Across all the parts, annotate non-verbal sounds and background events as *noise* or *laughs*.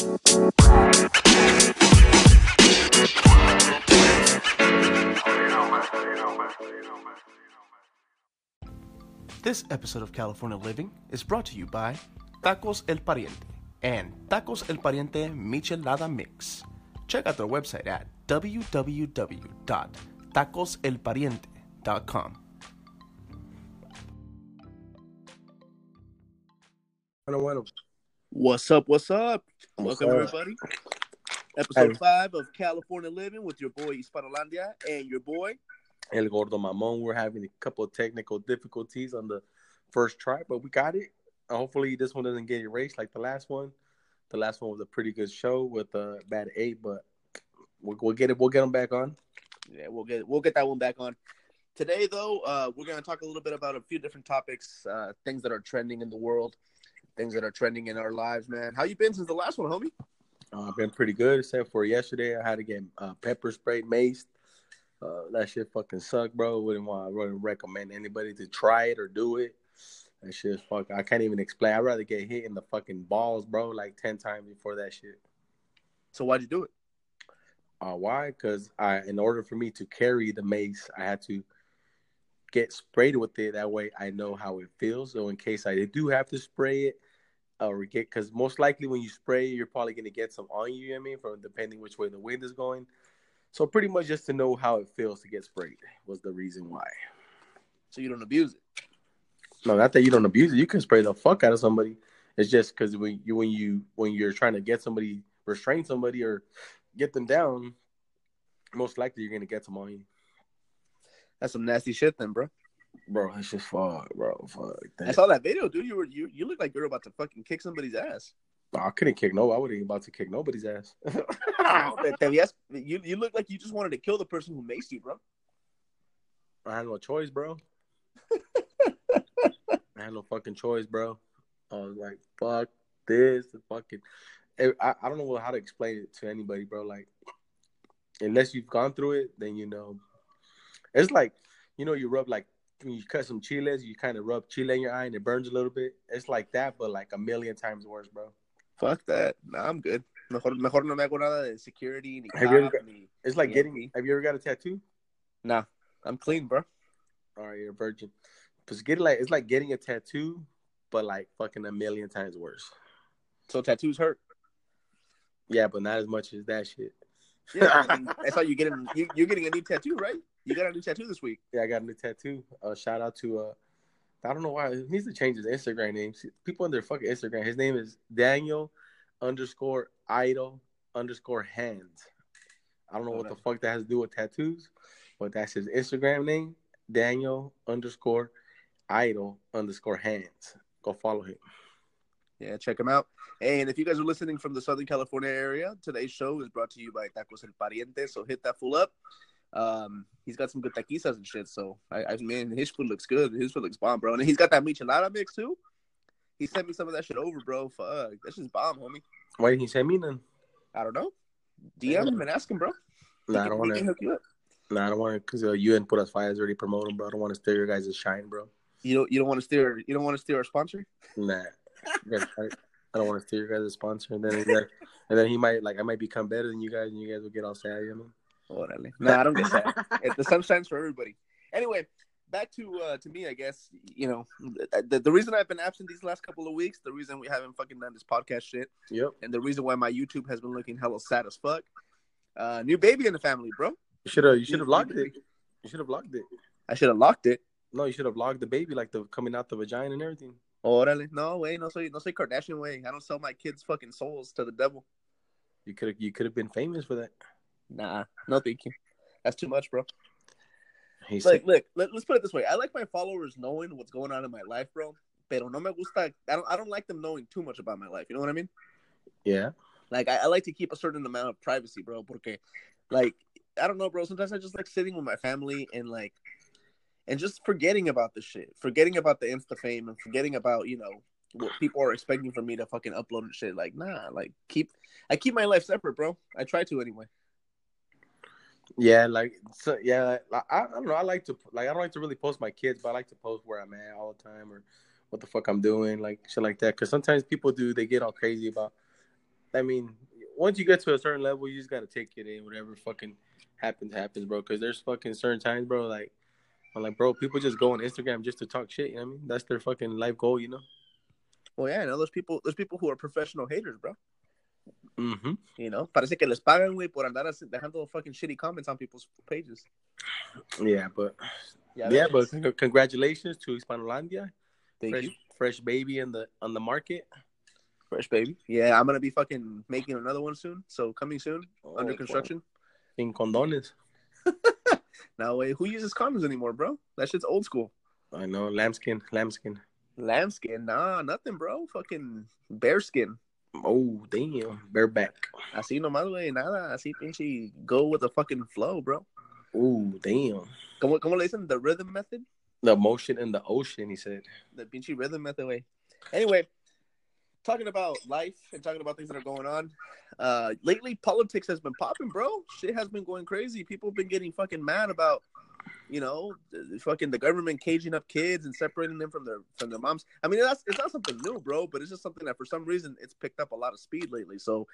This episode of California Living is brought to you by Tacos El Pariente and Tacos El Pariente Michelada Mix. Check out their website at www.tacoselpariente.com. Bueno, bueno. What's up? What's up? What's Welcome, up? everybody. Episode Hey. five of California Living with your boy Hispanolandia and your boy. El Gordo Mamon. We're having a couple of technical difficulties on the first try, but we got it. Uh, Hopefully, this one doesn't get erased like the last one. The last one was a pretty good show with a bad eight, but we'll, we'll get it. We'll get them back on. Yeah, we'll get we'll get that one back on. Today, though, uh, we're gonna talk a little bit about a few different topics, uh, things that are trending in the world, things that are trending in our lives. Man, how you been since the last one, homie? Uh, I've been pretty good, except for yesterday. I had to get uh, pepper sprayed, maced. Uh, that shit fucking sucked, bro. Wouldn't want. I wouldn't recommend anybody to try it or do it. That shit, fuck. I can't even explain. I'd rather get hit in the fucking balls, bro, like ten times before that shit. So why'd you do it? Uh, why? Because I, in order for me to carry the mace, I had to get sprayed with it. That way, I know how it feels. So in case I do have to spray it, Uh, or get, because most likely when you spray, you're probably gonna get some on you. you know what I mean, from depending which way the wind is going. So pretty much just to know how it feels to get sprayed was the reason why. So you don't abuse it. No, not that you don't abuse it. You can spray the fuck out of somebody. It's just because when you when you when you're trying to get somebody restrain somebody or get them down, most likely you're gonna get some on you. That's some nasty shit, then, bro. Bro, it's just fuck, bro. Fuck. I saw that video, dude. You were you you look like you're about to fucking kick somebody's ass. I couldn't kick no. I wasn't about to kick nobody's ass. *laughs* Oh, te- te you you look like you just wanted to kill the person who maced you, bro. I had no choice, bro. *laughs* I had no fucking choice, bro. I was like, fuck this, the fucking. Eh, I, I don't know how to explain it to anybody, bro. Like, unless you've gone through it, then you know. It's like, you know, you rub like when you cut some chiles, you kind of rub chile in your eye and it burns a little bit. It's like that, but like a million times worse, bro. Fuck that. Nah, I'm good. Mejor, mejor no me hago nada de security ni Have you ever got- ni- It's like getting. Have you ever got a tattoo? Nah, I'm clean, bro. All right, you're a virgin. But get like it's like getting a tattoo, but like fucking a million times worse. So tattoos hurt. Yeah, but not as much as that shit. Yeah, I, mean, *laughs* I saw you getting you, you're getting a new tattoo, right? You got a new tattoo this week. *laughs* Yeah, I got a new tattoo. Uh, shout out to uh, I don't know why he needs to change his Instagram name. People on their fucking Instagram. His name is Daniel underscore idol underscore hands. I don't know what the fuck that has to do with tattoos, but that's his Instagram name. Daniel underscore idol underscore hands. Go follow him. Yeah, check him out. And if you guys are listening from the Southern California area, today's show is brought to you by Tacos El Pariente. So hit that fool up. Um, he's got some good taquisas and shit. So I, I mean, his food looks good. His food looks bomb, bro. And he's got that michelada mix too. He sent me some of that shit over, bro. Fuck, that's just bomb, homie. Why didn't he send me none? I don't know. DM him and ask him, bro. Nah, I don't want to. hook you up. Nah, I don't want to because uh, you and Put Us Fires already promote him, bro. I don't want to steal your guys' shine, bro. You don't. You don't want to steal. You don't want to steal our sponsor. Nah, I, I don't want to steal your guys' sponsor, and then like, and then he might like I might become better than you guys, and you guys will get all sad, you know. Orale. No, I don't get that. It- the sun shines for everybody. Anyway, back to uh, to me, I guess. You know, the, the reason I've been absent these last couple of weeks, the reason we haven't fucking done this podcast shit, Yep. and the reason why my YouTube has been looking hella sad as fuck. Uh, new baby in the family, bro. You should have you should have logged it. You should have locked it. I should have locked it. No, you should have logged the baby, like the coming out the vagina and everything. Orale. No way. No soy, no soy Kardashian way. I don't sell my kids' fucking souls to the devil. You could have you could have been famous for that. Nah. No, thank you. That's too much, bro. He's like, look, let, us put it this way. I like my followers knowing what's going on in my life, bro. Pero no me gusta. I don't. I don't like them knowing too much about my life. You know what I mean? yeah. Like, I, I like to keep a certain amount of privacy, bro. Porque, like, I don't know, bro. Sometimes I just like sitting with my family and like, and just forgetting about the shit, forgetting about the insta fame, and forgetting about you know what people are expecting from me to fucking upload and shit. Like, nah. Like, keep. I keep my life separate, bro. I try to anyway. Yeah, like so. Yeah, like, I, I don't know. I like to like. I don't like to really post my kids, but I like to post where I'm at all the time or what the fuck I'm doing, like shit like that. Because sometimes people do. They get all crazy about I mean, once you get to a certain level, you just gotta take it in. Whatever fucking happens, happens, bro. Because there's fucking certain times, bro. Like, I'm like, bro, people just go on Instagram just to talk shit. You know what I mean? That's their fucking life goal, you know. Well, yeah, I know there's people. There's people who are professional haters, bro. Mm-hmm. You know, parece que les pagan, güey, por andar dejando fucking shitty comments on people's pages. Yeah, but Yeah, yeah, but congratulations to Hispanolandia, thank fresh, you, fresh baby in the on the market. fresh baby. Yeah, I'm gonna be fucking making another one soon. So coming soon, under Oh, construction. In condones. *laughs* Now, wait, who uses condoms anymore, bro? That shit's old school. I know lambskin, lambskin. Lambskin, nah, nothing, bro. Fucking bearskin. Oh damn, bareback. Así nomás, güey, nada. Así pinche go with the fucking flow, bro. Oh damn. ¿Cómo, cómo le dicen? The rhythm method? The motion in the ocean, he said. The pinche rhythm method, way. Anyway, talking about life and talking about things that are going on. Uh, lately, politics has been popping, bro. Shit has been going crazy. People have been getting fucking mad about, you know, the- fucking the government caging up kids and separating them from their from their moms. I mean, that's it's not something new, bro, but it's just something that for some reason it's picked up a lot of speed lately. So,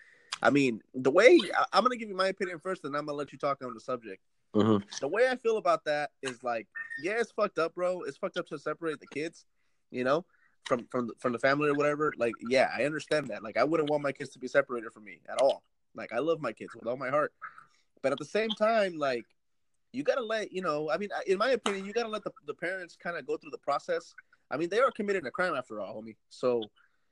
I mean, the way I, I'm gonna give you my opinion first, and I'm gonna let you talk on the subject. Mm-hmm. the way I feel about that is like, yeah, it's fucked up, bro. It's fucked up to separate the kids, you know, from from from the family or whatever. Like, yeah, I understand that. Like, I wouldn't want my kids to be separated from me at all. Like, I love my kids with all my heart, but at the same time, like, you gotta let you know. I mean, in my opinion, you gotta let the, the parents kind of go through the process. I mean, they are committing a crime after all, homie. So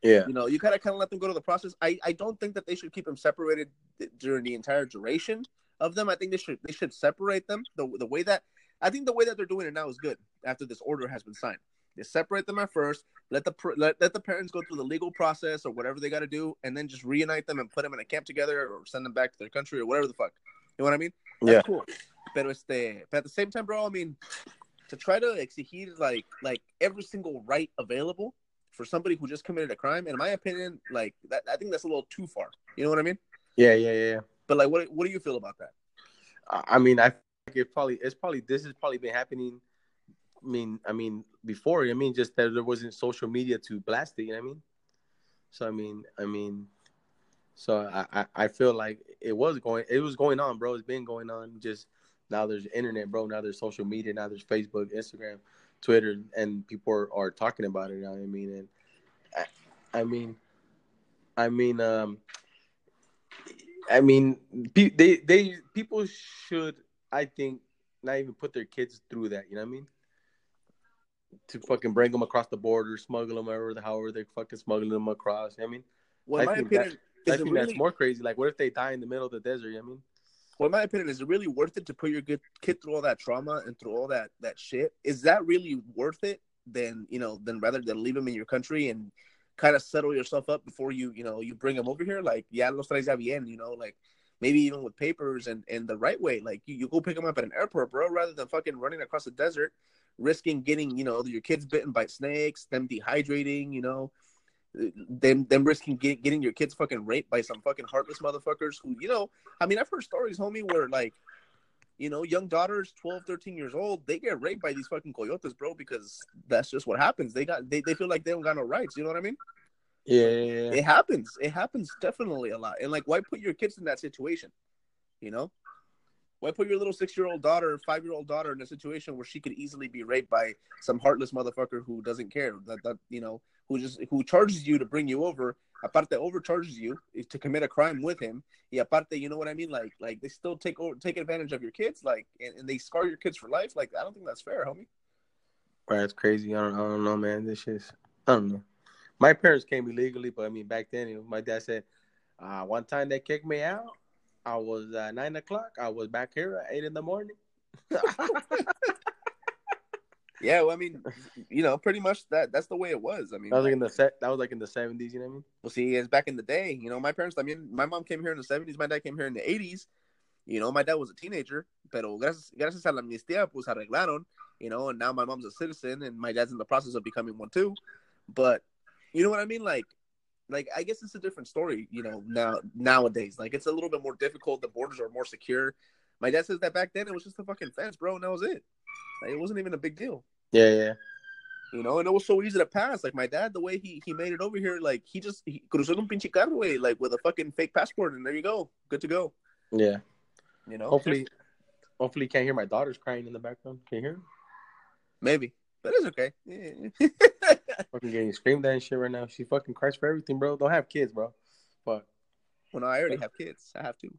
Yeah. you know, you gotta kind of let them go to the process. I, I don't think that they should keep them separated during the entire duration of them. I think they should they should separate them the the way that I think the way that they're doing it now is good. After this order has been signed, they separate them at first. Let the let, let the parents go through the legal process or whatever they got to do, and then just reunite them and put them in a camp together or send them back to their country or whatever the fuck. You know what I mean? That's Yeah. cool. But este, but at the same time, bro, I mean, to try to exigere like like every single right available for somebody who just committed a crime, in my opinion, like that, I think that's a little too far. You know what I mean? Yeah, yeah, yeah. But like, what what do you feel about that? I I mean, I think it probably it's probably this has probably been happening. I mean, I mean before. I mean, just that there wasn't social media to blast it. You know what I mean? So I mean, I mean, so I I, I feel like it was going it was going on, bro. It's been going on. Just now there's internet, bro. Now there's social media. Now there's Facebook, Instagram, Twitter, and people are, are talking about it. You know what I mean? And I, I mean, I mean, um, I mean, pe- they they people should, I think, not even put their kids through that. You know what I mean? To fucking bring them across the border, smuggle them however, however they fucking smuggling them across. You know what I mean, Well, I my think opinion, I think really? that's more crazy. Like, what if they die in the middle of the desert? You know what I mean? Well, in my opinion, is it really worth it to put your good kid through all that trauma and through all that that shit? Is that really worth it? Then you know, then rather than leave him in your country and kind of settle yourself up before you you know you bring him over here, like yeah, los traes ya bien, you know, like maybe even with papers and and the right way, like you, you go pick him up at an airport, bro, rather than fucking running across the desert, risking getting you know your kids bitten by snakes, them dehydrating, you know. Them, them risking get, getting your kids fucking raped by some fucking heartless motherfuckers who, you know, I mean, I've heard stories, homie, where like, you know, young daughters, 12, 13 years old, they get raped by these fucking coyotes, bro, because that's just what happens. They got, they, they feel like they don't got no rights. You know what I mean? Yeah, yeah, yeah. It happens. It happens definitely a lot. And like, why put your kids in that situation? You know? Why put your little six year old daughter, five year old daughter in a situation where she could easily be raped by some heartless motherfucker who doesn't care that that you know who just who charges you to bring you over, aparte overcharges you to commit a crime with him. Y aparte, you know what I mean? Like like they still take over take advantage of your kids, like and, and they scar your kids for life. Like I don't think that's fair, homie. Right, that's crazy. I don't, I don't know, man. This is I don't know. My parents came illegally, but I mean, back then, you know, my dad said, uh, one time they kicked me out. I was uh, nine o'clock. I was back here at eight in the morning. *laughs* Yeah, well, I mean, you know, pretty much that that's the way it was. I mean, That was like in the set. That was like in the seventies. You know what I mean? Well, see, it's back in the day. You know, my parents. I mean, my mom came here in the seventies. My dad came here in the eighties. You know, my dad was a teenager, pero gracias, gracias a la amnistía, pues arreglaron. You know, and now my mom's a citizen, and my dad's in the process of becoming one too. But you know what I mean? Like, like I guess it's a different story. You know, now nowadays, like it's a little bit more difficult. The borders are more secure. My dad says that back then it was just a fucking fence, bro, and that was it. Like, it wasn't even a big deal. Yeah, yeah. You know, and it was so easy to pass. Like my dad, the way he he made it over here, like he just he cruzó un pinche carro, way, like with a fucking fake passport, and there you go, good to go. Yeah. You know, Hopefully, hopefully you can't hear my daughters crying in the background. Can you hear? maybe, but it's okay. Yeah. *laughs* Fucking getting screamed at and shit right now. She fucking cries for everything, bro. Don't have kids, bro. But well, no, I already have kids. I have to.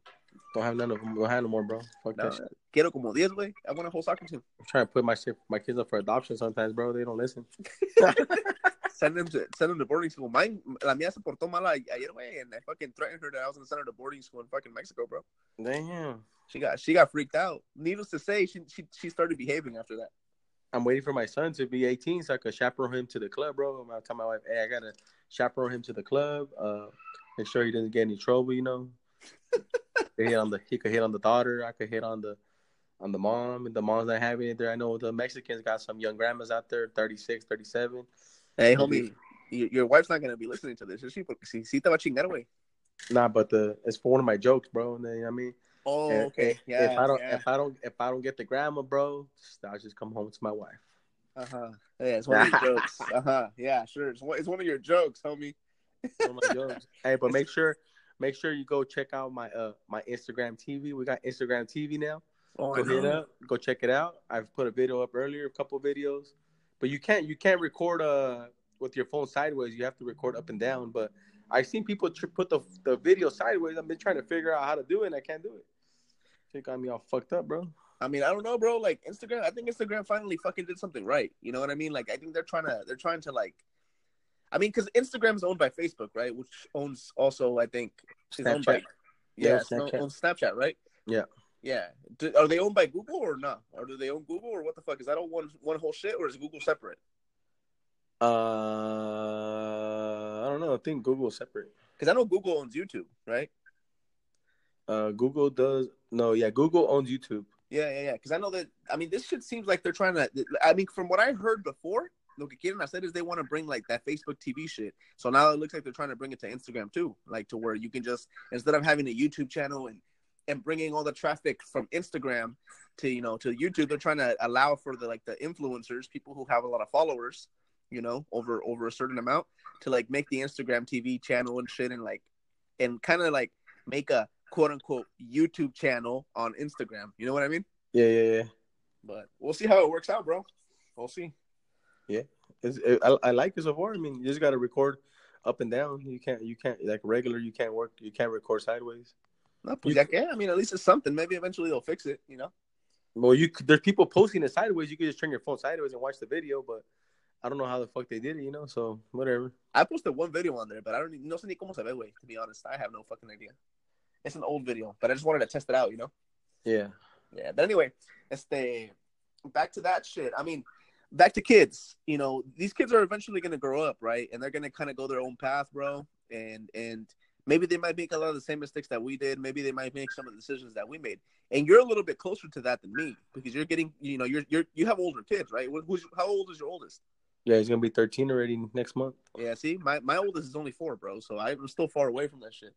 don't have none of them. Don't have no more, bro. Fuck No, that shit. quiero como 10, güey. I want a whole soccer team. I'm trying to put my shit, my kids up for adoption sometimes, bro. They don't listen. *laughs* Send them to send them to boarding school. Mine, la mía se portó mala ayer, güey, and I fucking threatened her that I was gonna send her to boarding school in fucking Mexico, bro. Damn. She got she got freaked out. Needless to say, she she she started behaving after that. I'm waiting for my son to be 18 so I could chaperone him to the club, bro. I'm telling my wife, hey, I gotta chaperone him to the club. Uh, make sure he doesn't get any trouble, you know. he, hit on the, he could hit on the daughter. I could hit on the on the mom. and The mom's not having it there. I know the Mexicans got some young grandmas out there, 36, 37. Hey, homie, your, your wife's not gonna be listening to this, is she? Porque si, si te va a chingar, güey. Nah, but the it's for one of my jokes, bro. And then, you know what I mean, Oh, And okay. If, Yeah. if I don't, yeah. if I don't, if I don't get the grandma, bro, I'll just come home to my wife. Uh-huh. Yeah, it's one of your *laughs* jokes. Uh-huh. Yeah, sure. It's one, it's one of your jokes, homie. One of my jokes. hey, but *laughs* make sure, make sure you go check out my uh my Instagram TV. We got Instagram TV now. Oh, Go hit up, go check it out. I've put a video up earlier, a couple videos, but you can't you can't record uh with your phone sideways. You have to record up and down. But I've seen people tr- put the the video sideways. I've been trying to figure out how to do it, and I can't do it. It got me all fucked up, bro. I mean, I don't know, bro. Like Instagram, I think Instagram finally fucking did something right. You know what I mean? Like, I think they're trying to, they're trying to like, I mean, because Instagram is owned by Facebook, right? Which owns also, I think, is owned by, yeah, Yeah, it's owned- Snapchat. Snapchat, right? Yeah. Yeah. Do, are they owned by Google or not? Or do they own Google or what the fuck? Is that all one one whole shit or is Google separate? Uh, I don't know. I think Google is separate. Because I know Google owns YouTube, right? Uh, Google does no, yeah. Google owns YouTube. Yeah, yeah, yeah. Because I know that. I mean, this shit seems like they're trying to. I mean, from what I heard before, lo que I said is they want to bring like that Facebook TV shit. So now it looks like they're trying to bring it to Instagram too, like to where you can just instead of having a YouTube channel and and bringing all the traffic from Instagram to you know to YouTube, they're trying to allow for the like the influencers, people who have a lot of followers, you know, over over a certain amount, to like make the Instagram TV channel and shit, and like and kind of like make a quote unquote YouTube channel on Instagram. You know what I mean? Yeah, yeah, yeah. But we'll see how it works out, bro. We'll see. It's, it, I, I like it so far. I mean, you just got to record up and down. You can't, you can't like regular. You can't work. You can't record sideways. No, pues You- ya que, I mean, at least it's something. Maybe eventually they'll fix it. You know? Well, you there's people posting it sideways. You could just turn your phone sideways and watch the video. But I don't know how the fuck they did it. You know, so whatever. I posted one video on there, but I don't no sé ni cómo se ve, güey. To be honest, I have no fucking idea. It's an old video, but I just wanted to test it out. You know? Yeah. Yeah. But anyway, este, back to that shit. I mean, back to kids. You know, these kids are eventually gonna grow up, right? And they're gonna kind of go their own path, bro. And and maybe they might make a lot of the same mistakes that we did. Maybe they might make some of the decisions that we made. And you're a little bit closer to that than me because you're getting, you know, you're you're you have older kids, right? Who's how old is your oldest? Yeah, he's gonna be 13 already next month. Yeah, see, my my oldest is only four, bro. So I'm still far away from that shit.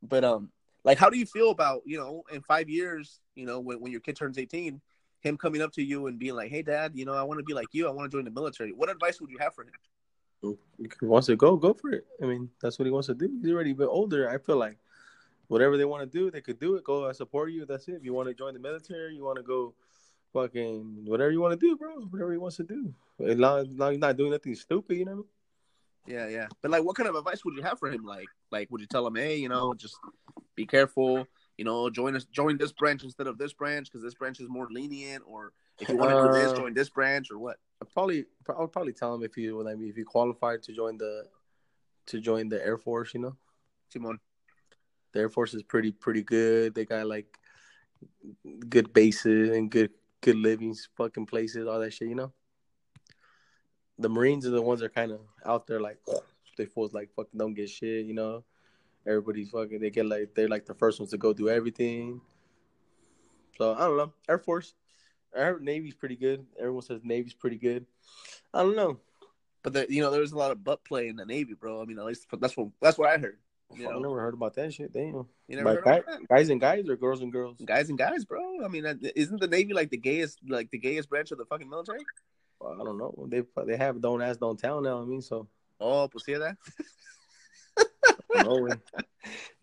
But um, like, how do you feel about you know, in five years, you know, when when your kid turns 18, him coming up to you and being like, "Hey, dad, you know, I want to be like you. I want to join the military." What advice would you have for him? He wants to go, go for it. I mean, that's what he wants to do. He's already a bit older. I feel like whatever they want to do, they could do it. Go, I support you. That's it. If you want to join the military, you want to go, fucking whatever you want to do, bro. Whatever he wants to do. As long as long as not doing nothing stupid, you know. Yeah, yeah. But like, what kind of advice would you have for him? Like, like, would you tell him, "Hey, you know, just be careful. You know, join us, join this branch instead of this branch because this branch is more lenient, or if you want to do this, Uh, join this branch, or what?" I probably, I would probably tell him if he, like, if he qualified to join the, to join the Air Force, you know. Simon. The Air Force is pretty pretty good. They got like good bases and good good living fucking places, all that shit, you know. The Marines are the ones that are kind of out there, like *sniffs* they fools like fucking don't get shit, you know. Everybody's fucking they get like they're like the first ones to go do everything. So I don't know. Air Force, Air Navy's pretty good. Everyone says Navy's pretty good. I don't know. But there, you know, there's a lot of butt play in the Navy, bro. I mean, at least that's what that's what I heard. You know? I never heard about that shit. Damn. you never Like heard guy, that? guys and guys or girls and girls? Guys and guys, bro. I mean, isn't the Navy like the gayest, like the gayest branch of the fucking military? I don't know. They they have don't ask, don't tell now. I mean, so Oh, that. no way.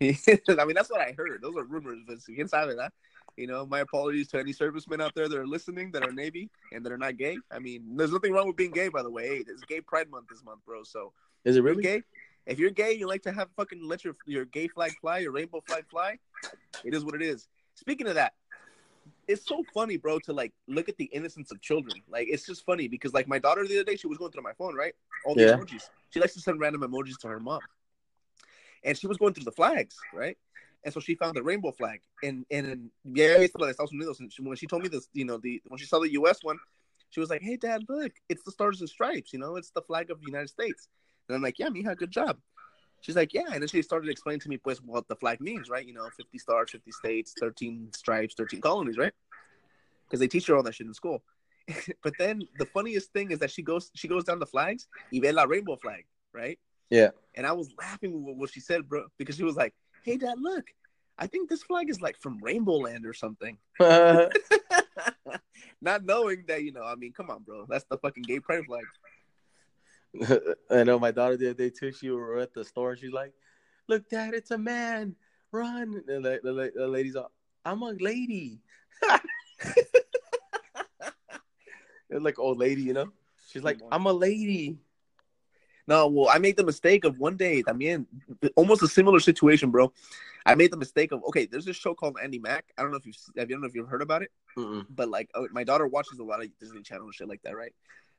*laughs* I mean, that's what I heard. Those are rumors, but quién sabe, that. You know, my apologies to any servicemen out there that are listening that are Navy and that are not gay. I mean, there's nothing wrong with being gay, by the way. Hey, it's Gay Pride Month this month, bro. So Is it really? gay, if you're gay, you like to have fucking let your your gay flag fly, your rainbow flag fly. It is what it is. Speaking of that, it's so funny, bro, to like look at the innocence of children. Like it's just funny because like my daughter the other day, she was going through my phone, right? All the Yeah. emojis. She likes to send random emojis to her mom, and she was going through the flags, right? And so she found the rainbow flag, and and and yeah, Estados Unidos. And she, when she told me this, you know, the when she saw the U.S. one, she was like, "Hey, Dad, look, it's the Stars and Stripes. You know, it's the flag of the United States." And I'm like, "Yeah, mija, good job." She's like, "Yeah," and then she started explaining to me, pues, what the flag means, right? You know, 50 stars, 50 states, 13 stripes, 13 colonies, right? Because they teach her all that shit in school. *laughs* but then the funniest thing is that she goes she goes down the flags, y ve la rainbow flag, right? Yeah. And I was laughing with what she said, bro, because she was like, "Hey, Dad, look, I think this flag is like from Rainbow Land or something." *laughs* Uh-huh. *laughs* Not knowing that, you know, I mean, come on, bro, that's the fucking gay pride flag. *laughs* I know my daughter the other day too. She were at the store. She's like, "Look, Dad, it's a man. Run!" And the, the, the lady's all, "I'm a lady." *laughs* It's like old lady, you know. She's like, "I'm a lady." No, well, I made the mistake of one day, I mean, almost a similar situation, bro. I made the mistake of okay. There's this show called Andi Mack. I don't know if you've I don't know if you've heard about it, Mm-mm. but like uh, my daughter watches a lot of Disney Channel and shit like that, right?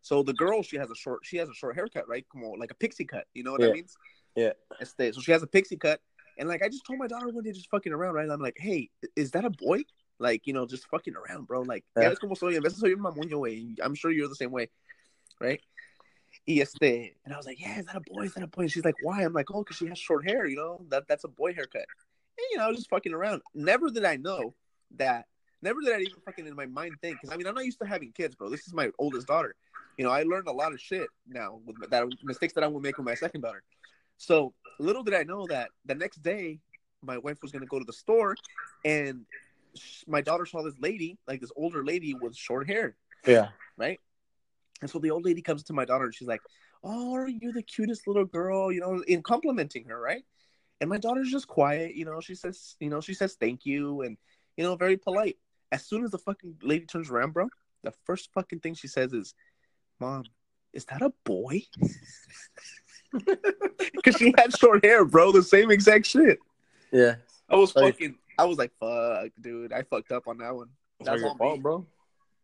So the girl, she has a short, she has a short haircut, right? Come on, like a pixie cut. You know what Yeah. that means? Yeah. Este, so she has a pixie cut, and like I just told my daughter one day, just fucking around, right? I'm like, hey, is that a boy? Like, you know, just fucking around, bro. Like, Yeah. como soy, en vez de soy un mamoño, güey. I'm sure you're the same way, right? Y este, and I was like, yeah, is that a boy? Is that a boy? And she's like, why? I'm like, oh, because she has short hair, you know, that that's a boy haircut. And, you know, I was just fucking around. Never did I know that, never did I even fucking in my mind think, because I mean, I'm not used to having kids, bro. This is my oldest daughter. You know, I learned a lot of shit now with that mistakes that I would make with my second daughter. So little did I know that the next day, my wife was going to go to the store and my daughter saw this lady, like this older lady with short hair Yeah. right? And so the old lady comes to my daughter and she's like, "Oh, are you the cutest little girl?" You know, in complimenting her, right? And my daughter's just quiet, you know. She says, you know, she says thank you and you know, very polite. As soon as the fucking lady turns around, bro, the first fucking thing she says is, "Mom, is that a boy?" *laughs* Because she had short hair, bro. The same exact shit. Yeah. I was Like- fucking. I was like, "Fuck, dude, I fucked up on that one." That's all your on fault, me. bro.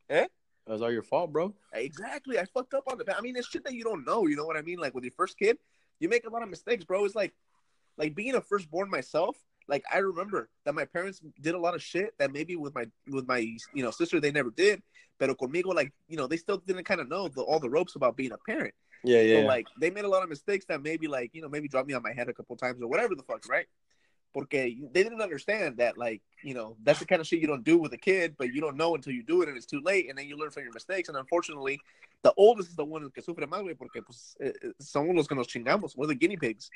Eh? That's all your fault, bro. Exactly. I fucked up on the. I mean, it's shit that you don't know. You know what I mean? Like with your first kid, you make a lot of mistakes, bro. It's like, like being a firstborn myself. Like I remember that my parents did a lot of shit that maybe with my with my you know sister they never did. Pero conmigo, like you know, they still didn't kind of know the, all the ropes about being a parent. Yeah, yeah. So like they made a lot of mistakes that maybe like you know maybe dropped me on my head a couple times or whatever the fuck, right? Porque they didn't understand that like you know that's the kind of shit you don't do with a kid, but you don't know until you do it and it's too late, and then you learn from your mistakes. And unfortunately, the oldest is the one que sufre más, güey, porque pues eh, eh, somos los que nos chingamos. We're the guinea pigs.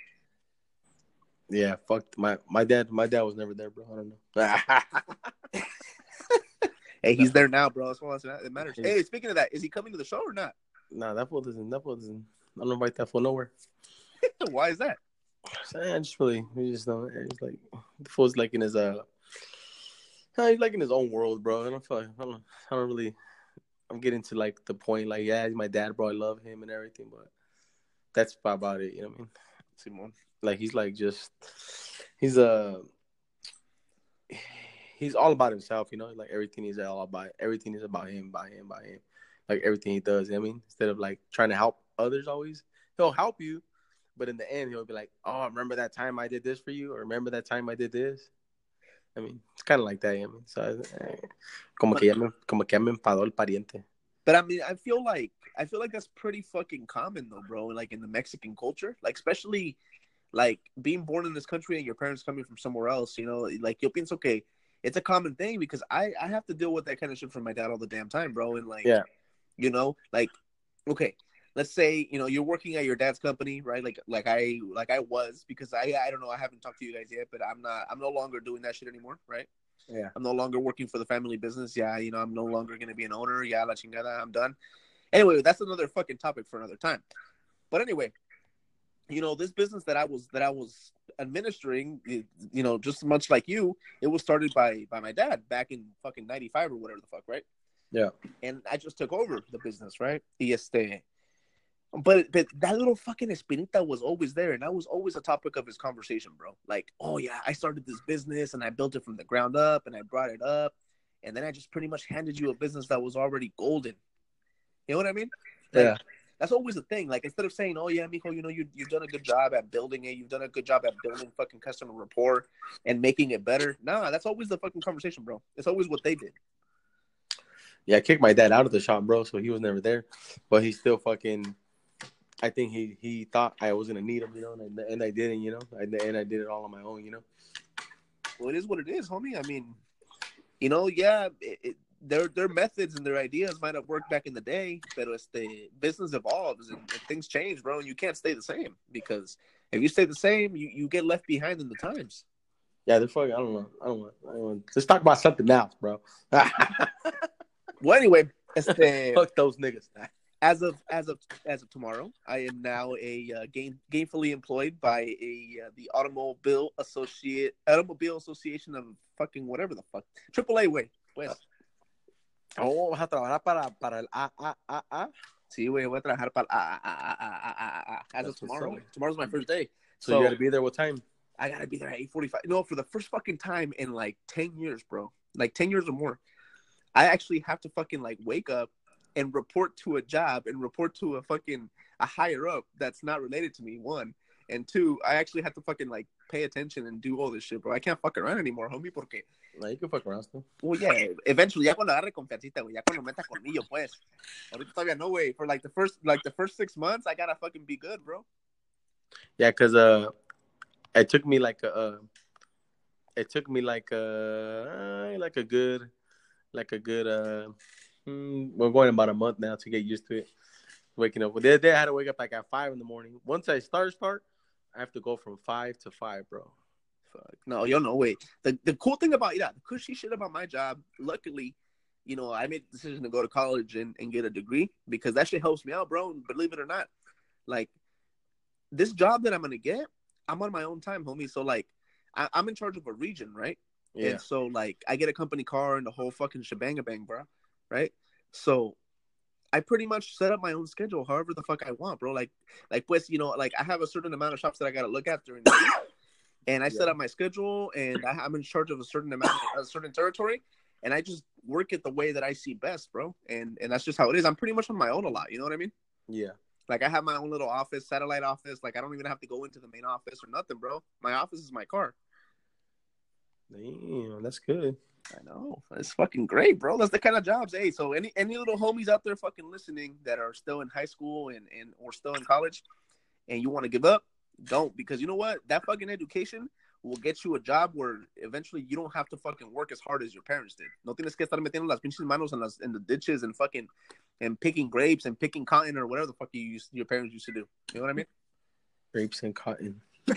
Yeah, fuck my my dad. My dad was never there, bro. I don't know. *laughs* Hey, he's there now, bro. That's all that matters. Hey, speaking of that, is he coming to the show or not? nah, that fool doesn't. That fool doesn't. I don't invite that fool nowhere. *laughs* Why is that? I just really, we just don't. It's like the fool's like in his uh, he's like in his own world, bro. I don't feel like I don't. I don't really. I'm getting to like the point, like yeah, he's my dad, bro. I love him and everything, but that's about it. You know what I mean? Simon. Like he's like just he's uh he's all about himself, you know, like everything is all about everything is about him, by him, by him. Like everything he does, I mean? Instead of like trying to help others always. He'll help you, but in the end he'll be like, Oh, remember that time I did this for you? Or remember that time I did this? I mean, it's kinda like that, I mean? So eh, como que como que el pariente. But I mean, I feel like I feel like that's pretty fucking common though, bro. Like in the Mexican culture, like especially like being born in this country and your parents coming from somewhere else. You know, like yo pienso que it's a common thing because I I have to deal with that kind of shit from my dad all the damn time, bro. And like, Yeah. you know, like okay, let's say you know you're working at your dad's company, right? Like like I like I was because I I don't know I haven't talked to you guys yet, but I'm not I'm no longer doing that shit anymore, right? Yeah. I'm no longer working for the family business. Yeah, you know, I'm no longer going to be an owner. Yeah, la chingada, I'm done. Anyway, that's another fucking topic for another time. But anyway, you know, this business that I was that I was administering, you know, just much like you, it was started by by my dad back in fucking '95 or whatever the fuck, right? Yeah. And I just took over the business, right? Este, but but that little fucking espinita was always there, and that was always a topic of his conversation, bro. Like, oh yeah, I started this business and I built it from the ground up, and I brought it up, and then I just pretty much handed you a business that was already golden. You know what I mean? Like, Yeah. That's always the thing. Like instead of saying, "Oh yeah, Mijo, you know you you've done a good job at building it. You've done a good job at building fucking customer rapport and making it better." Nah, that's always the fucking conversation, bro. It's always what they did. Yeah, I kicked my dad out of the shop, bro, so he was never there. But he still fucking. I think he he thought I was gonna need him, you know, and, and I didn't, you know, and, and I did it all on my own, you know. Well, it is what it is, homie. I mean, you know, yeah, it, it, their their methods and their ideas might have worked back in the day, but as the business evolves and, and things change, bro. And you can't stay the same because if you stay the same, you, you get left behind in the times. Yeah, they're fucking. I don't know. I don't want. I don't want. Let's talk about something else, bro. *laughs* Well, anyway, este, *laughs* Fuck those niggas. as of as of as of tomorrow, I am now a uh, gain, gainfully employed by a uh, the Automobile Associate Automobile Association of fucking whatever the fuck AAA way. Pues, Oh, vas a trabajar para para el AAAA. sí, güey, voy a trabajar para ah, as of tomorrow. Tomorrow's my first day, So, So- you gotta be there. What time? I gotta be there at eight forty five. No, for the first fucking time in like ten years, bro. Like ten years or more. I actually have to fucking like wake up and report to a job and report to a fucking a higher up that's not related to me. One and two, I actually have to fucking like pay attention and do all this shit, bro. I can't fuck around anymore, homie. Porque, No, you can fuck around still. well, yeah, eventually, ya cuando agarre confiancita, güey, ya cuando meta conmigo, pues. Ahorita todavía no, way. For like the first, like the first six months, I gotta fucking be good, bro. Yeah, cause uh, it took me like a, uh, it took me like a, like a good, like a good uh, hmm, we're going about a month now to get used to it. Waking up. Well, the other day I had to wake up like at five in the morning. Once I start start, I have to go from five to five, bro. Fuck. No, yo, no, wait. The the cool thing about yeah, the cushy shit about my job, luckily, you know, I made the decision to go to college and, and get a degree because that shit helps me out, bro. And believe it or not, like this job that I'm gonna get, I'm on my own time, homie. So like I, I'm in charge of a region, right? Yeah, And so like I get a company car and the whole fucking shebang bang, bro. Right? So I pretty much set up my own schedule however the fuck I want, bro. Like like pues, you know, like I have a certain amount of shops that I gotta look at during the week. And I set up my schedule and I, I'm in charge of a certain amount a certain territory and I just work it the way that I see best, bro. And and that's just how it is. I'm pretty much on my own a lot, you know what I mean? yeah. Like I have my own little office, satellite office. Like I don't even have to go into the main office or nothing, bro. My office is my car. Damn, that's good. I know. It's fucking great, bro. That's the kind of jobs. Hey, so any any little homies out there fucking listening that are still in high school and, and or still in college and you want to give up, don't because you know what? That fucking education will get you a job where eventually you don't have to fucking work as hard as your parents did. No tienes que estar metiendo las pinches manos en las in the ditches and fucking and picking grapes and picking cotton or whatever the fuck you used, your parents used to do. You know what I mean? Grapes and cotton. *laughs*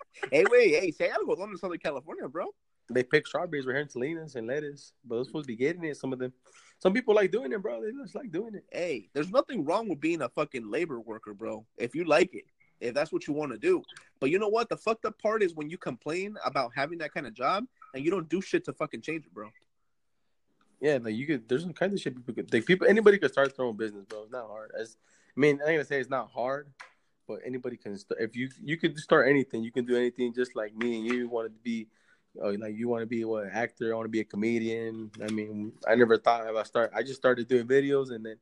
*laughs* hey, wait, hey, say algodón to Southern California, bro. They pick strawberries. We're here in Salinas and lettuce, but they're supposed to be getting it. Some of them, some people like doing it, bro. They just like doing it. hey, there's nothing wrong with being a fucking labor worker, bro. If you like it, if that's what you want to do. But you know what? The fucked up part is when you complain about having that kind of job and you don't do shit to fucking change it, bro. Yeah, like you could. There's some kind of shit people could. Like people, anybody could start their own business, bro. It's not hard. As I mean, I ain't gonna say it's not hard, but anybody can. Start, if you you could start anything, you can do anything. Just like me and you wanted to be, oh, like you want to be what actor. I want to be a comedian. I mean, I never thought about start. I just started doing videos, and then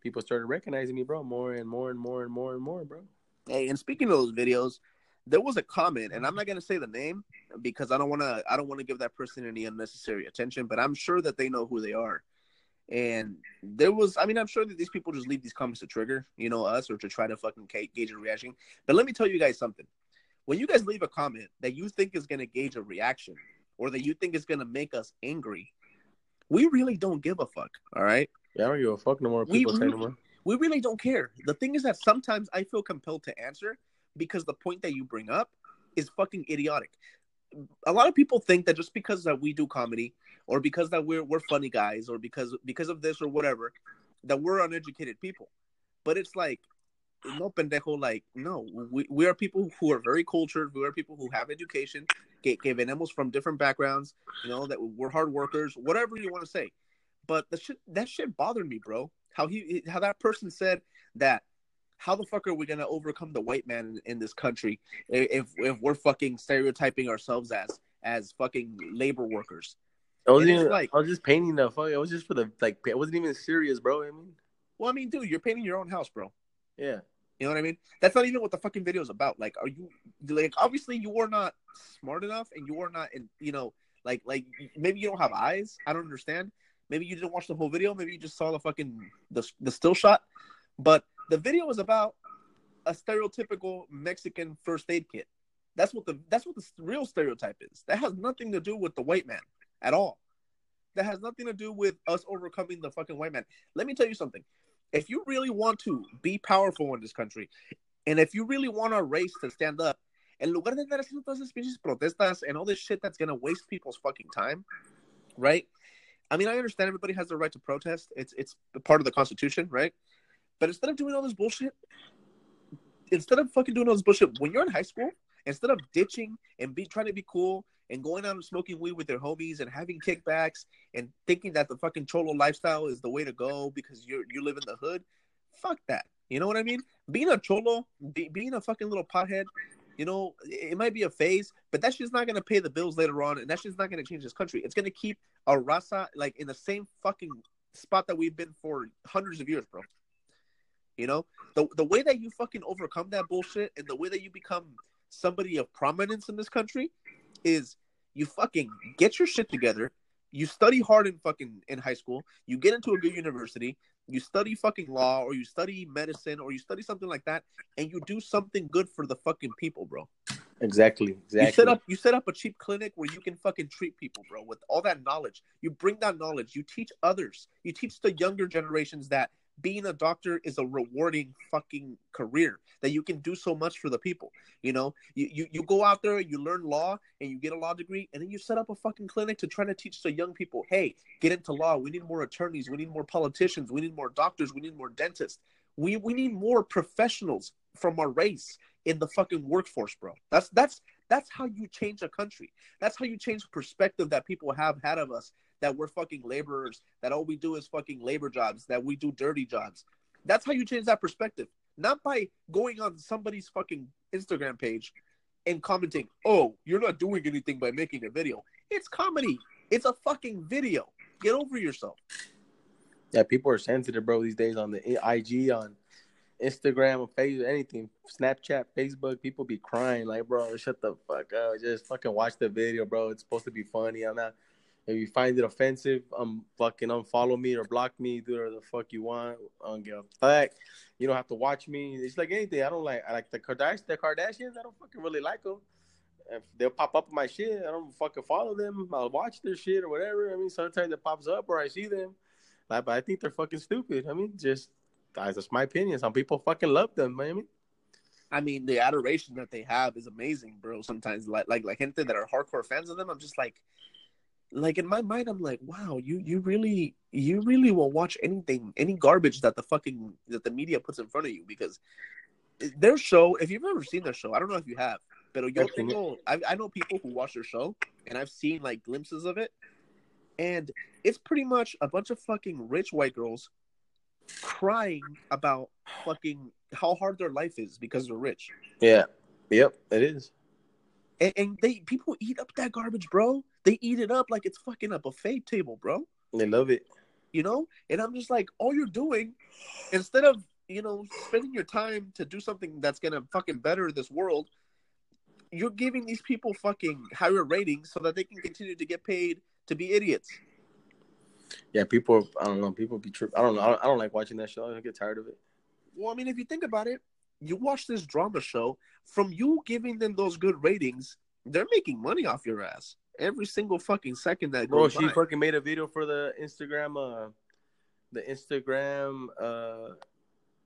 people started recognizing me, bro, more and more and more and more and more, bro. Hey, and speaking of those videos, there was a comment, and I'm not gonna say the name because I don't wanna I don't wanna give that person any unnecessary attention, but I'm sure that they know who they are. And there was, I mean, I'm sure that these people just leave these comments to trigger, you know, us or to try to fucking gauge a reaction. But let me tell you guys something. When you guys leave a comment that you think is going to gauge a reaction or that you think is going to make us angry, we really don't give a fuck. All right. Yeah, I don't give a fuck no more. We say really- no more. We really don't care. The thing is that sometimes I feel compelled to answer because the point that you bring up is fucking idiotic. A lot of people think that just because that we do comedy or because that we're we're funny guys or because because of this or whatever, that we're uneducated people. But it's like no pendejo, like no, we, we are people who are very cultured. We are people who have education, que, que venimos from different backgrounds. You know that we're hard workers, whatever you want to say. But the shit that shit bothered me, bro. How he how that person said that. How the fuck are we gonna overcome the white man in, in this country if if we're fucking stereotyping ourselves as as fucking labor workers? I was even, like- I was just painting the fuck. It was just for the like. It wasn't even serious, bro. I mean, Well, I mean, dude, you're painting your own house, bro. yeah. You know what I mean? That's not even what the fucking video is about. Like, are you like obviously you are not smart enough, and you are not in you know like like maybe you don't have eyes. I don't understand. Maybe you didn't watch the whole video. Maybe you just saw the fucking the the still shot. But the video is about a stereotypical Mexican first aid kit. That's what the that's what the real stereotype is. That has nothing to do with the white man at all. That has nothing to do with us overcoming the fucking white man. Let me tell you something. If you really want to be powerful in this country, and if you really want our race to stand up, en lugar de todas esas protestas and all this shit that's gonna waste people's fucking time, right? I mean, I understand everybody has the right to protest. It's it's part of the Constitution, right? But instead of doing all this bullshit, instead of fucking doing all this bullshit, when you're in high school, instead of ditching and be trying to be cool and going out and smoking weed with their homies and having kickbacks and thinking that the fucking cholo lifestyle is the way to go because you're you live in the hood, fuck that. You know what I mean? Being a cholo, be, being a fucking little pothead, you know, it, might be a phase, but that's just not gonna pay the bills later on, and that's just not gonna change this country. It's gonna keep a raza like in the same fucking spot that we've been for hundreds of years, bro. You know, the the way that you fucking overcome that bullshit and the way that you become somebody of prominence in this country is you fucking get your shit together. You study hard in fucking in high school. You get into a good university. You study fucking law or you study medicine or you study something like that, and you do something good for the fucking people, bro. Exactly. Exactly. You set up you set up a cheap clinic where you can fucking treat people, bro, with all that knowledge. You bring that knowledge. You teach others. You teach the younger generations that being a doctor is a rewarding fucking career that you can do so much for the people. You know, you, you you go out there, you learn law, and you get a law degree, and then you set up a fucking clinic to try to teach the young people, hey, get into law. We need more attorneys. We need more politicians. We need more doctors. We need more dentists. We we need more professionals from our race in the fucking workforce, bro. That's that's that's how you change a country. That's how you change the perspective that people have had of us that we're fucking laborers, that all we do is fucking labor jobs, that we do dirty jobs. That's how you change that perspective. Not by going on somebody's fucking Instagram page and commenting, "Oh, you're not doing anything by making a video." It's comedy. It's a fucking video. Get over yourself. Yeah, people are sensitive, bro, these days on the IG, on Instagram, on Facebook, anything, Snapchat, Facebook. People be crying like, bro, shut the fuck up. Just fucking watch the video, bro. It's supposed to be funny. I'm not. If you find it offensive, um, fucking unfollow me or block me. Do whatever the fuck you want. I don't give a fuck. You don't have to watch me. It's like anything. I don't like. I like the Kardashians. The Kardashians. I don't fucking really like them. If they'll pop up on my shit, I don't fucking follow them. I'll watch their shit or whatever. I mean, sometimes it pops up or I see them. Like, but I think they're fucking stupid. I mean, just that's my opinion. Some people fucking love them. I mean, I mean, the adoration that they have is amazing, bro. Sometimes, like, like, like gente that are hardcore fans of them, I'm just like, like in my mind, I'm like, wow, you, you really, you really will watch anything, any garbage that the fucking that the media puts in front of you because their show. If you've ever seen their show, I don't know if you have, but yo I've seen it. tengo, I, I know people who watch their show, and I've seen like glimpses of it, and it's pretty much a bunch of fucking rich white girls crying about fucking how hard their life is because they're rich. yeah, yep, it is. And, and they people eat up that garbage, bro. They eat it up like it's fucking a buffet table, bro. They love it. You know? And I'm just like, all you're doing, instead of, you know, spending your time to do something that's gonna fucking better this world, you're giving these people fucking higher ratings so that they can continue to get paid to be idiots. Yeah, people. I don't know. People be true. I don't know. I don't, I don't like watching that show. I get tired of it. Well, I mean, if you think about it, you watch this drama show, from you giving them those good ratings, they're making money off your ass every single fucking second that Bro, goes she by. fucking made a video for the Instagram. Uh, the Instagram. Uh,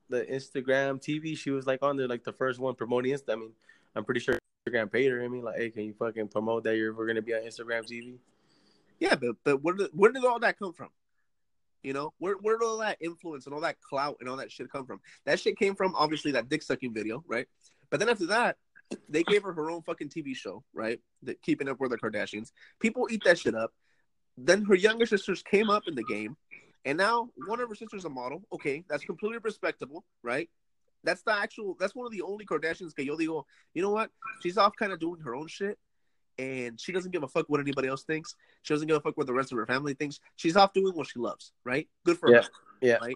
the Instagram TV. She was like on there, like the first one promoting Insta. I mean, I'm pretty sure Instagram paid her. I mean, like, hey, can you fucking promote that you're we're gonna be on Instagram TV? Yeah, but but where did where did all that come from? You know, where where did all that influence and all that clout and all that shit come from? That shit came from obviously that dick sucking video, right? But then after that, they gave her her own fucking TV show, right? The Keeping Up with the Kardashians. People eat that shit up. Then her younger sisters came up in the game, and now one of her sisters a model. Okay, that's completely respectable, right? That's the actual. That's one of the only Kardashians que yo digo. You know what? She's off kind of doing her own shit, and she doesn't give a fuck what anybody else thinks. She doesn't give a fuck what the rest of her family thinks. She's off doing what she loves, right? Good for Yeah, her. yeah. Right.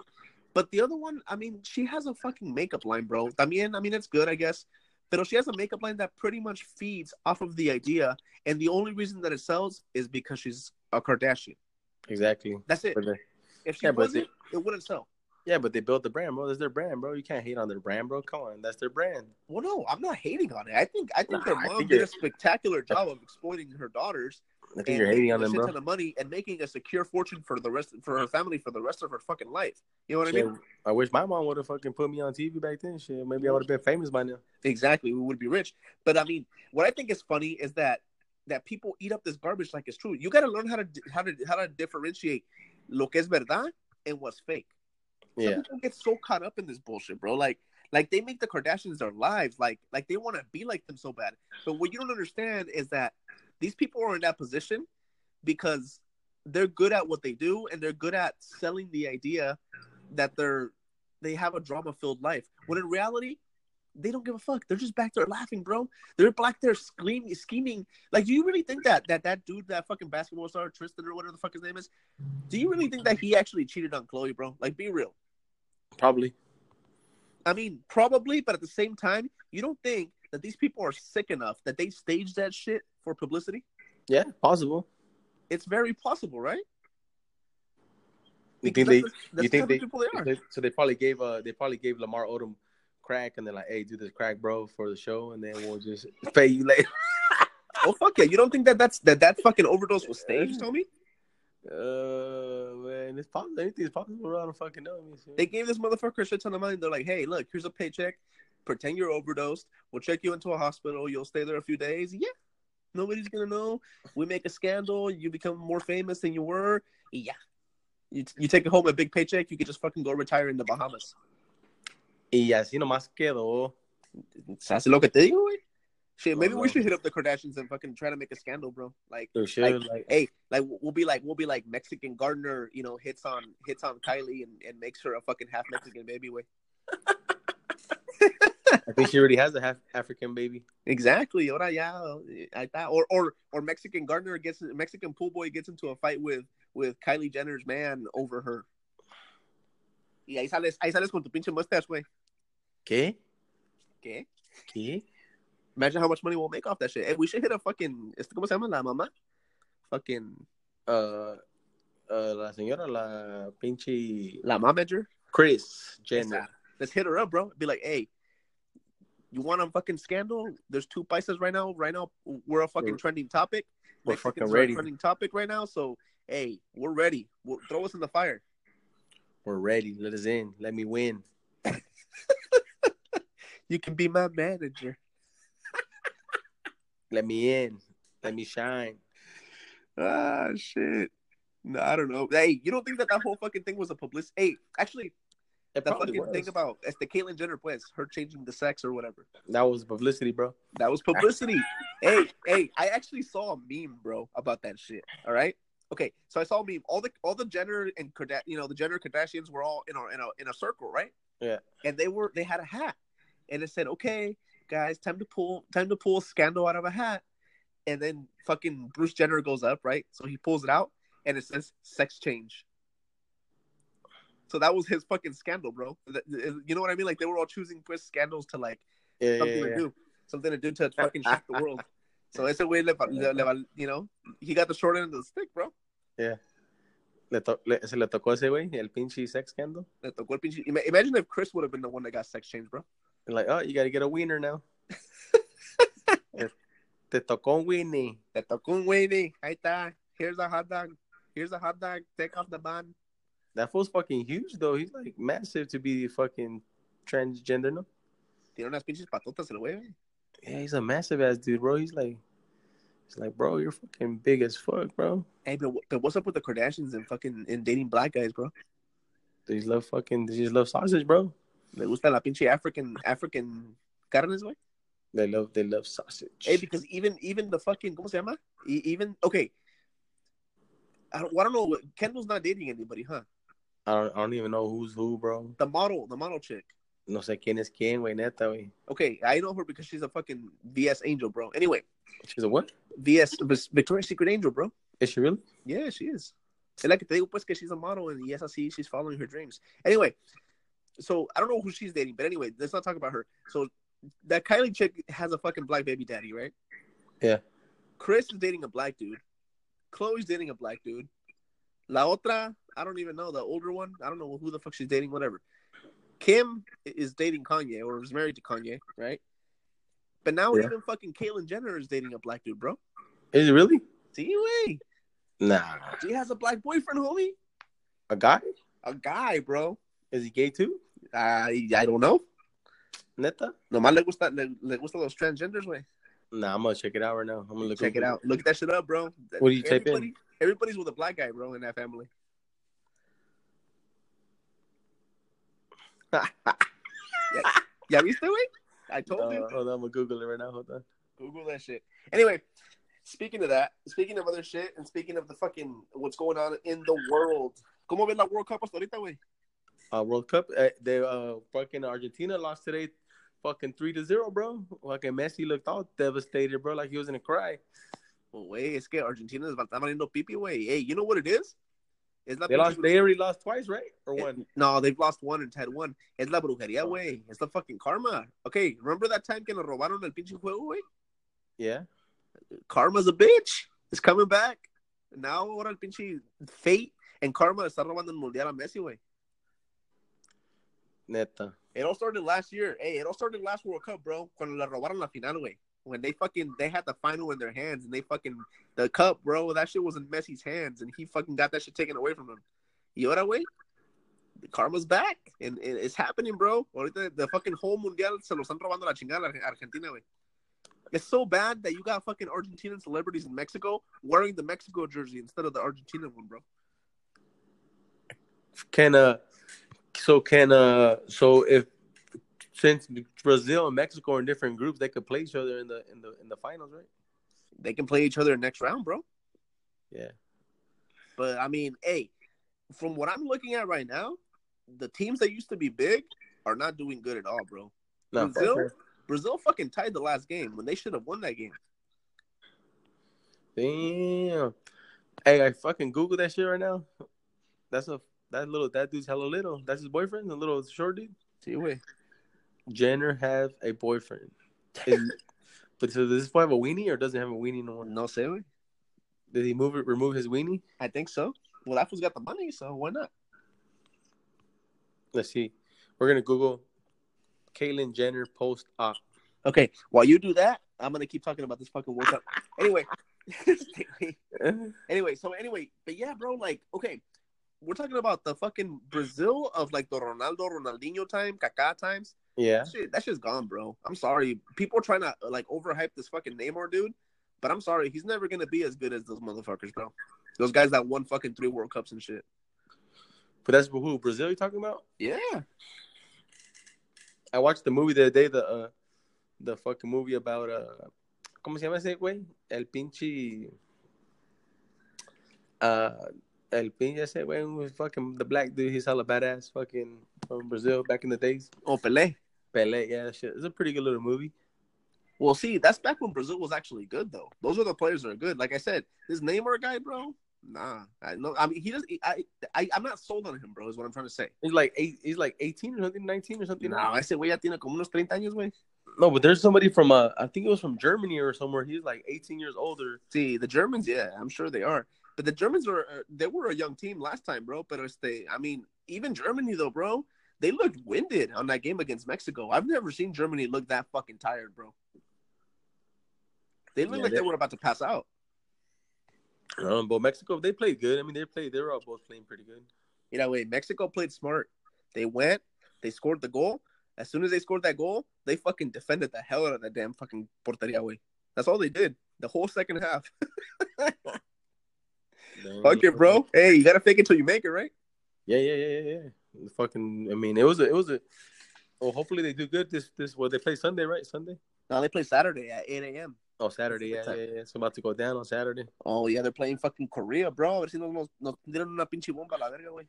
But the other one, I mean, she has a fucking makeup line, bro. También, I mean, it's good, I guess. But she has a makeup line that pretty much feeds off of the idea, and the only reason that it sells is because she's a Kardashian. Exactly. That's it. They, If she Yeah, wasn't, it wouldn't sell. yeah, but they built the brand, bro. That's their brand, bro. You can't hate on their brand, bro. Come on, that's their brand. Well, no, I'm not hating on it. I think I think Nah, their mom did a spectacular job of exploiting her daughters I think you're hating on them, a bro. ton of money and making a secure fortune for the rest for her family for the rest of her fucking life. You know what I mean? I wish my mom would have fucking put me on TV back then. Shit, maybe I would have been famous by now. Exactly, we would be rich. But I mean, what I think is funny is that that people eat up this garbage like it's true. You got to learn how to how to how to differentiate lo que es verdad and what's fake. Some Yeah, people get so caught up in this bullshit, bro. Like like they make the Kardashians their lives. Like like they want to be like them so bad. But what you don't understand is that these people are in that position because they're good at what they do and they're good at selling the idea that they're they have a drama filled life. When in reality, they don't give a fuck. They're just back there laughing, bro. They're back there screaming, scheming. Like, do you really think that that that dude, that fucking basketball star, Tristan or whatever the fuck his name is, do you really think that he actually cheated on Khloé, bro? Like, be real. probably. I mean, probably, but at the same time, you don't think that these people are sick enough that they staged that shit for publicity? Yeah, possible. It's very possible, right? You Because think they? the- You think they, they they- So they probably gave uh they probably gave Lamar Odom crack, and they're like, "Hey, do this crack, bro, for the show, and then we'll just *laughs* pay you later." *laughs* Oh fuck yeah! You don't think that that's that that fucking overdose was staged, Tommy? Uh, man, it's possible. Anything's possible. I don't fucking know. I mean. They gave this motherfucker a shit ton of money. They're like, hey, look, here's a paycheck. Pretend you're overdosed. We'll check you into a hospital. You'll stay there a few days. Yeah. Nobody's gonna know. We make a scandal. You become more famous than you were. Yeah. You, you take home a big paycheck. You can just fucking go retire in the Bahamas. Y así nomás quedó. ¿Se hace lo que te digo, güey? Shit, maybe we should hit up the Kardashians and fucking try to make a scandal, bro. Like, They should like, hey, like we'll be like we'll be like Mexican Gardner, you know, hits on hits on Kylie and, and makes her a fucking half Mexican baby, way. *laughs* I think she already has a half African baby. Exactly. Ahora ya, ahí está. Or or or Mexican Gardner gets Mexican pool boy gets into a fight with with Kylie Jenner's man over her. Y ahí sales, ahí sales con tu pinche mustache, güey. ¿Qué? ¿Qué? ¿Qué? Imagine how much money we'll make off that shit. Hey, we should hit a fucking, este, ¿cómo se llama la mamá? Fucking Uh, uh, la señora, la pinche la manager? Kris Jenner. Let's hit her up, bro. Be like, hey, you want a fucking scandal? There's two paisas right now. Right now, we're a fucking We're- trending topic. we're Mexicans fucking ready. Trending topic right now. So, hey, we're ready. We'll, throw us in the fire. We're ready. Let us in. Let me win. *laughs* You can be my manager. *laughs* Let me in. Let me shine. Ah, shit. No, I don't know. Hey, you don't think that that whole fucking thing was a publicity? Hey, actually, It the fucking was. thing about it's the Caitlyn Jenner, pues, her changing the sex or whatever. that was publicity, bro. That was publicity. hey, hey, I actually saw a meme, bro, about that shit. All right. Okay, so I saw a meme. All the all the Jenner and Karda- you know the Jenner Kardashians were all in a in a in a circle, right? Yeah. And they were they had a hat, and it said, "Okay, guys, time to pull time to pull scandal out of a hat." And then fucking Bruce Jenner goes up, right? So he pulls it out, and it says "sex change." So that was his fucking scandal, bro. You know what I mean? Like they were all choosing pues scandals to like Yeah, yeah, something yeah. to do, something to do to fucking shock the world. *laughs* So ese güey, le, le, le, you know, he got the short end of the stick, bro. Le to- le- se le tocó ese güey, el pinche sex scandal. Le tocó el pinche- Imagine if Kris would have been the one that got sex change, bro. And like, oh, you gotta get a wiener now. *laughs* Te tocó un Winnie. Le tocó un de, ahí está. Here's a hot dog. Here's a hot dog. Take off the bun. That fool's fucking huge though. He's like massive to be fucking transgender, no? Tiene unas pinches patotas el güey. Yeah, he's a massive ass dude, bro. He's like It's like, bro, you're fucking big as fuck, bro. Hey, but, but what's up with the Kardashians and fucking and dating black guys, bro? They just love fucking. They just love sausage, bro. Le gusta la pinche African African carnes, güey. They love. They love sausage. Hey, because even even the fucking ¿cómo se llama? E- even okay. I don't, well, I don't know. Kendall's not dating anybody, huh? I don't. I don't even know who's who, bro. The model, the model chick. No sé quién es quién, güey, neta, güey. Okay, I know her because she's a fucking VS angel, bro. Anyway, She's a what? VS Victoria's Secret angel, bro. Is she really? Yeah, she is. Que te digo, pues, que she's a model and yes, I see she's following her dreams. Anyway, so I don't know who she's dating, but anyway, let's not talk about her. So that Kylie chick has a fucking black baby daddy, right? Yeah. Kris is dating a black dude. Khloé's dating a black dude. La otra, I don't even know, the older one, I don't know who the fuck she's dating, whatever. Kim is dating Kanye or is married to Kanye, right? But now Yeah. even fucking Caitlyn Jenner is dating a black dude, bro. Is it really? See, way. Nah. She has a black boyfriend, homie. A guy? A guy, bro. Is he gay too? I I don't know. Neta? Nomás le gusta le, le gusta los transgenders, way. Nah, I'm gonna check it out right now. I'm gonna look Check it out. Look at that shit up, bro. What do you type in? Everybody- Everybody's with a black guy, bro, in that family. ¿Ya viste, güey? I told Uh, you. hold on, I'm gonna Google it right now. Hold on. Google that shit. Anyway, speaking of that, speaking of other shit, and speaking of the fucking what's going on in the world. ¿Cómo ves la World Cup hasta ahorita, güey? Uh, World Cup. Uh, they uh fucking Argentina lost today, fucking three to zero, bro. Fucking Messi looked all devastated, bro, like he was gonna cry. Well, güey, es que Argentina está valiendo pipi, güey. Hey, you know what it is? Es la They lost. They already lost twice, right? Or Eh, one? No, they've lost one and had one. Es la brujería, güey. It's the fucking karma. Okay, remember that time que nos robaron el pinche juego, güey? Yeah. Karma's a bitch. It's coming back. Now ahora el pinche fate and karma está robando el mundial a Messi, güey. Neta. It all started last year. Hey, it all started last World Cup, bro. Cuando le robaron la final, güey. When they fucking they had the final in their hands and they fucking the cup, bro. That shit was in Messi's hands and he fucking got that shit taken away from him. Y ahora, güey, the karma's back and, and it's happening, bro. Ahorita the fucking whole mundial se lo están robando la chingada Argentina, güey. It's so bad that you got fucking Argentinian celebrities in Mexico wearing the Mexico jersey instead of the Argentina one, bro. Can uh, so can uh, so if since Brazil and Mexico are in different groups, they could play each other in the in the in the finals, right? They can play each other next round, bro. Yeah. But I mean, hey, from what I'm looking at right now, the teams that used to be big are not doing good at all, bro. No, Brazil, sure. Brazil fucking tied the last game when they should have won that game. Damn. Hey, I fucking Google that shit right now. That's a that little that dude's hella little. That's his boyfriend, the little short dude. See, wait. Jenner have a boyfriend. *laughs* Is- but so does this boy have a weenie or doesn't have a weenie no more? No sé, güey. Did he move it remove his weenie? I think so. Well, that fool's got the money, so why not? Let's see. We're gonna Google Caitlyn Jenner post op. Okay, while you do that, I'm gonna keep talking about this fucking World Cup. anyway, *laughs* *laughs* anyway, so anyway, but yeah, bro, like, okay, we're talking about the fucking Brazil of like the Ronaldo, Ronaldinho time, Kaká times. yeah. That shit, that shit's gone, bro. I'm sorry. People are trying to like overhype this fucking Neymar dude, but I'm sorry, he's never gonna be as good as those motherfuckers, bro. Those guys that won fucking three World Cups and shit. But that's who Brazil you talking about? Yeah. I watched the movie the other day, the uh, the fucking movie about uh, ¿cómo se llama ese güey? El pinche, uh, el pinche ese güey was fucking the black dude. He's hella badass, fucking from Brazil back in the days. Oh, Pelé. Pele, yeah, shit. It's a pretty good little movie. Well, see, that's back when Brazil was actually good, though. Those are the players that are good. Like I said, this Neymar guy, bro. Nah, I know. I mean, he doesn't. I, I, I'm not sold on him, bro. Is what I'm trying to say. He's like eight. He's like eighteen or something, nineteen or something. No, ese güey ya tiene como unos 30 años, güey. No, but there's somebody from uh, I think it was from Germany or somewhere. He's like eighteen years older. See, the Germans, yeah, I'm sure they are. But the Germans are uh, they were a young team last time, bro. But they, I mean, even Germany though, bro, they looked winded on that game against Mexico. I've never seen Germany look that fucking tired, bro. They looked Yeah, like they- they were about to pass out. Um, but Mexico, they played good. I mean, they played. They were all both playing pretty good. You know, wait, Mexico played smart. They went, they scored the goal. As soon as they scored that goal, they fucking defended the hell out of that damn fucking porteria, way. That's all they did. The whole second half. *laughs* *laughs* Damn. Fuck it, bro. Hey, you gotta fake it till you make it, right? Yeah, yeah, yeah, yeah, yeah. The Fucking, I mean, it was a, it was a. Well, hopefully they do good. This, this, well, they play Sunday, right? Sunday. No, they play Saturday at 8 a.m. Oh, Saturday. Yeah, That's yeah, the yeah. It's about to go down on Saturday. Oh, yeah, they're playing fucking Korea, bro. A ver si nos, nos, nos dieron una pinche bomba la verga, güey.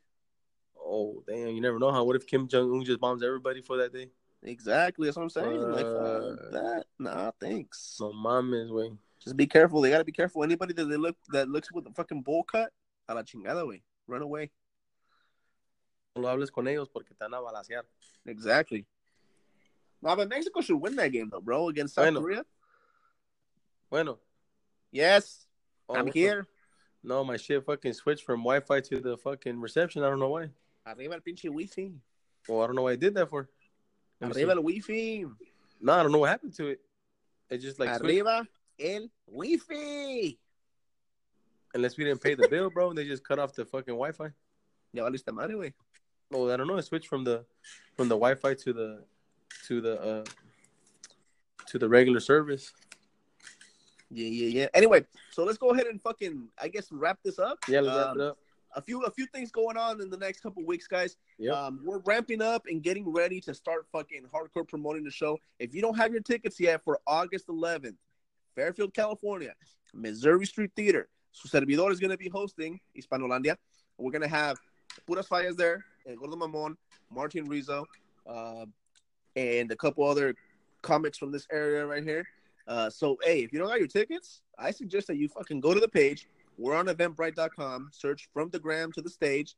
Oh, damn! You never know how. What if Kim Jong Un just bombs everybody for that day? Exactly. That's what I'm saying. like, Uh, fuck that. Nah, thanks. No mames, way. Just be careful. They gotta be careful. Anybody that they look that looks with a fucking bowl cut, a la chingada, way. Run away. No hables con ellos porque te van a balasear. Exactly. Nah, but Mexico should win that game, though, bro, against South Bueno. Korea. Bueno. Yes, Oh, I'm here. the- No, my shit fucking switched from Wi-Fi to the fucking reception. I don't know why. Arriba el pinche Wi Fi. Well, oh, I don't know why I did that for. Let me see. Arriba el Wi Fi. No, I don't know what happened to it. It just like. Arriba el wifi. unless we didn't pay the bill, bro. They just cut off the fucking Wi-Fi. Ya valiste madre, güey. Oh, I don't know. It switched from the from the Wi-Fi to the to the uh to the regular service. Yeah, yeah, yeah. Anyway, so let's go ahead and fucking, I guess, wrap this up. Yeah, let's wrap Um, it up. a few a few things going on in the next couple weeks, guys. Yep. Um, we're ramping up and getting ready to start fucking hardcore promoting the show. If you don't have your tickets yet for August 11th, Fairfield, California, Missouri Street Theater, su servidor is going to be hosting Hispanolandia. We're going to have Puras Fallas there, El Gordo Mamon, Martin Rizzo, uh, and a couple other comics from this area right here. Uh, so, hey, if you don't got your tickets, I suggest that you fucking go to the page. We're on eventbrite.com. Search from the gram to the stage.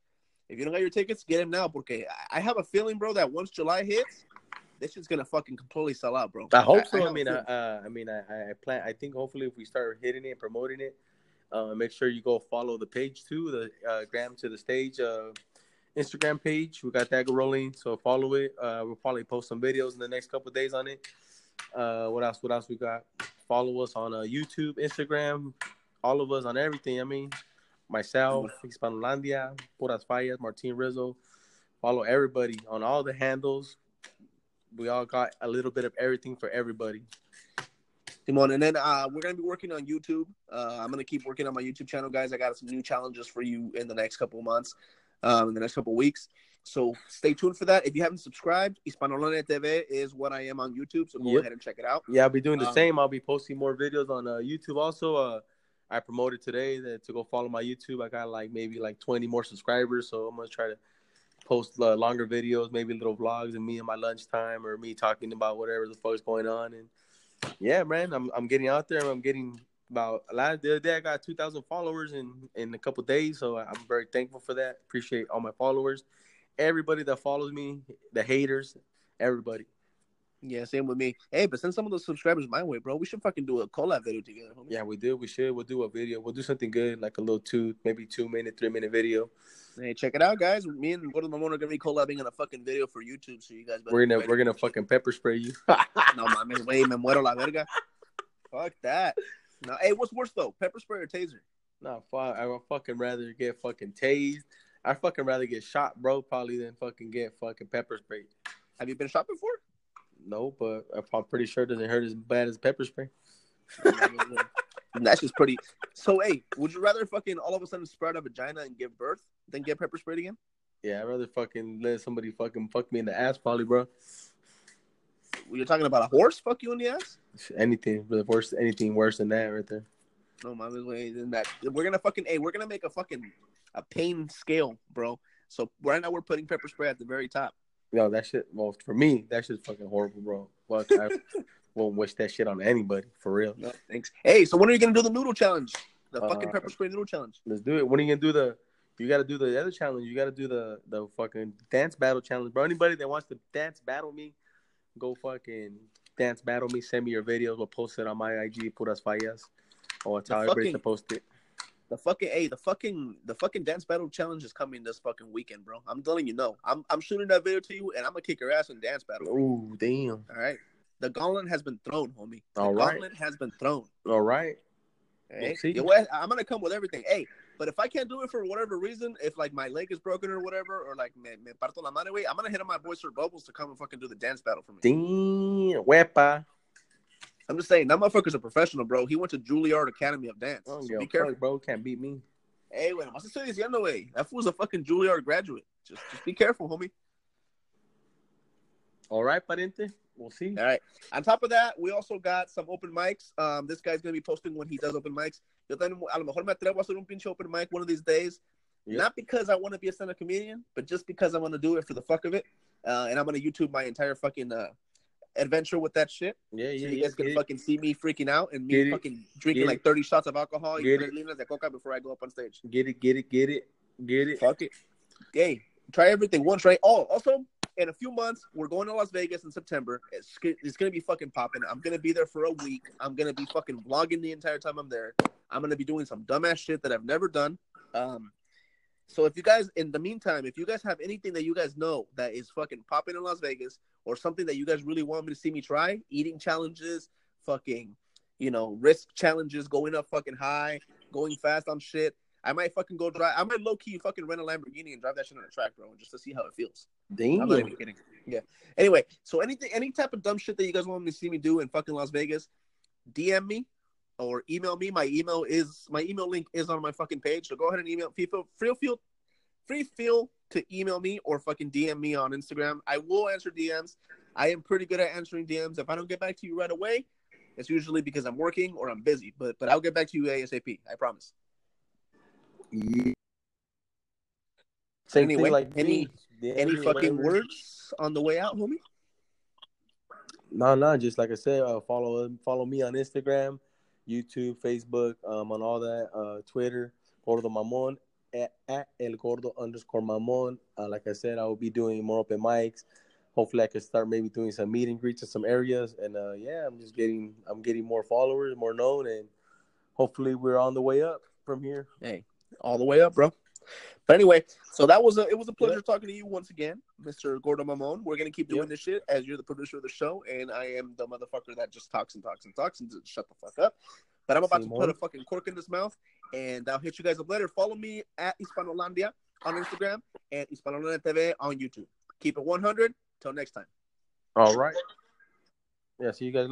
If you don't got your tickets, get them now. Porque I have a feeling, bro, that once July hits, this shit's gonna fucking completely sell out, bro. I hope so. I, have a mean, I, uh, I mean, I, I plan. I think hopefully, if we start hitting it and promoting it, uh, make sure you go follow the page too, the uh, Gram to the Stage uh, Instagram page. We got that rolling, so follow it. Uh, we'll probably post some videos in the next couple of days on it. Uh, what else? What else we got? Follow us on uh, YouTube, Instagram, all of us on everything. I mean, myself, Hispanolandia, Puras Fallas, Martin Rizzo. Follow everybody on all the handles. We all got a little bit of everything for everybody. Simon, and then uh, we're gonna be working on YouTube. Uh, I'm gonna keep working on my YouTube channel, guys. I got some new challenges for you in the next couple of months, um, in the next couple of weeks. So stay tuned for that. If you haven't subscribed, Hispanolandia TV is what I am on YouTube. So go Yep. ahead and check it out. Yeah, I'll be doing the Um, same. I'll be posting more videos on uh, YouTube. Also, uh, I promoted today that to go follow my YouTube. I got like maybe like 20 more subscribers, so I'm gonna try to post uh, longer videos, maybe little vlogs of me and my lunchtime or me talking about whatever the fuck's going on. And yeah, man, I'm I'm getting out there. I'm getting about last the other day I got 2,000 followers in in a couple days, so I'm very thankful for that. Appreciate all my followers, everybody that follows me, the haters, everybody. Yeah, same with me. Hey, but send some of those subscribers my way, bro. We should fucking do a collab video together, homie. Yeah, we do. We should. We'll do a video. We'll do something good, like a little two, maybe two minute, three minute video. Hey, check it out, guys. Me and Gordo Mamon are gonna be collabing on a fucking video for YouTube, so you guys. better We're gonna we're gonna fucking pepper spray you. *laughs* No mames, wey, me muero la verga. Fuck that. No, hey, what's worse though, pepper spray or taser? no, fuck. I would fucking rather get fucking tased. I fucking rather get shot, bro, probably than fucking get fucking pepper spray. Have you been shot before? No, but I'm pretty sure it doesn't hurt as bad as pepper spray. *laughs* That's just pretty. So, hey, would you rather fucking all of a sudden sprout a vagina and give birth than get pepper sprayed again? Yeah, I'd rather fucking let somebody fucking fuck me in the ass, probably, bro. You're talking about a horse fuck you in the ass? Anything, but worse, anything worse than that, right there. No, my way than that. We're gonna fucking. Hey, we're gonna make a fucking a pain scale, bro. So right now we're putting pepper spray at the very top. Yo, that shit. Well, for me, that shit's fucking horrible, bro. Fuck, I *laughs* won't wish that shit on anybody, for real. No, thanks. Hey, so when are you gonna do the noodle challenge? The Uh, fucking pepper spray noodle challenge. Let's do it. When are you gonna do the? You gotta do the other challenge. You gotta do the the fucking dance battle challenge, bro. Anybody that wants to dance battle me, go fucking dance battle me. Send me your videos. We'll post it on my IG. Puras fallas. Or tell everybody to post it. The fucking hey, the fucking the fucking dance battle challenge is coming this fucking weekend, bro. I'm telling you, no. I'm I'm shooting that video to you, and I'm gonna kick your ass in dance battle. Ooh, damn. All right. The gauntlet has been thrown, homie. The All right. gauntlet has been thrown. All right. Hey. Yo, eh, I'm gonna come with everything. Hey, but if I can't do it for whatever reason, if like my leg is broken or whatever, or like me, me parto la madre, way, I'm gonna hit on my boy Sir Bubbles to come and fucking do the dance battle for me. Damn. Wepa. I'm just saying that motherfucker's a professional, bro. He went to Juilliard Academy of Dance. So be careful. fuck, bro. Can't beat me. Hey, wait, what's estoy diciendo, güey? That fool's a fucking Juilliard graduate. Just, just be careful, homie. All right, pariente. We'll see. All right. On top of that, we also got some open mics. Um, this guy's gonna be posting when he does open mics. Yo también, a lo mejor me atrevo a hacer un pinche open mic one of these days. Yep. Not because I want to be a stand-up comedian, but just because I want to do it for the fuck of it. Uh, and I'm gonna YouTube my entire fucking uh, adventure with that shit. Yeah, So yeah, you yeah. guys can it. fucking see me freaking out and me Get it. fucking drinking Get like it. 30 shots of alcohol and Get it. de coca before I go up on stage. Get it, get it, get it, get it. Fuck it. Hey, try everything once, right? Oh, also, in a few months, we're going to Las Vegas in September. It's, it's gonna be fucking popping. I'm gonna be there for a week. I'm gonna be fucking vlogging the entire time I'm there. I'm gonna be doing some dumbass shit that I've never done. Um, so if you guys, in the meantime, if you guys have anything that you guys know that is fucking popping in Las Vegas, or something that you guys really want me to see me try, eating challenges, fucking, you know, risk challenges, going up fucking high, going fast on shit. I might fucking go drive. I might low key fucking rent a Lamborghini and drive that shit on a track, bro, just to see how it feels. Damn. I'm not even kidding. Yeah. Anyway, so anything, any type of dumb shit that you guys want me to see me do in fucking Las Vegas, DM me or email me. My email is my email link is on my fucking page. So go ahead and email. Feel feel feel free feel to email me or fucking DM me on Instagram. I will answer DMs. I am pretty good at answering DMs. If I don't get back to you right away, it's usually because I'm working or I'm busy. But but I'll get back to you ASAP. I promise. Yeah. Same Anyway, thing like any- me. Any fucking words on the way out, homie? No, no, just like I said, uh, follow follow me on Instagram, YouTube, Facebook, um, on all that, uh, Twitter, Gordo Mamon at, at El Gordo underscore Mamon. Uh, like I said, I will be doing more open mics. Hopefully, I can start maybe doing some meet and greets in some areas, and uh, yeah, I'm just getting I'm getting more followers, more known, and hopefully, we're on the way up from here. Hey, all the way up, bro. But anyway, so that was a it was a pleasure talking to you once again, Mr. Gordo Mamon. We're gonna keep doing Yep. this shit as you're the producer of the show, and I am the motherfucker that just talks and talks and talks and just shut the fuck up. But I'm about to put a fucking cork in his mouth, and I'll hit you guys up later. Follow me at Hispanolandia on Instagram and Hispanolandia TV on YouTube. Keep it 100. Till next time. All right. Yeah, see you guys later.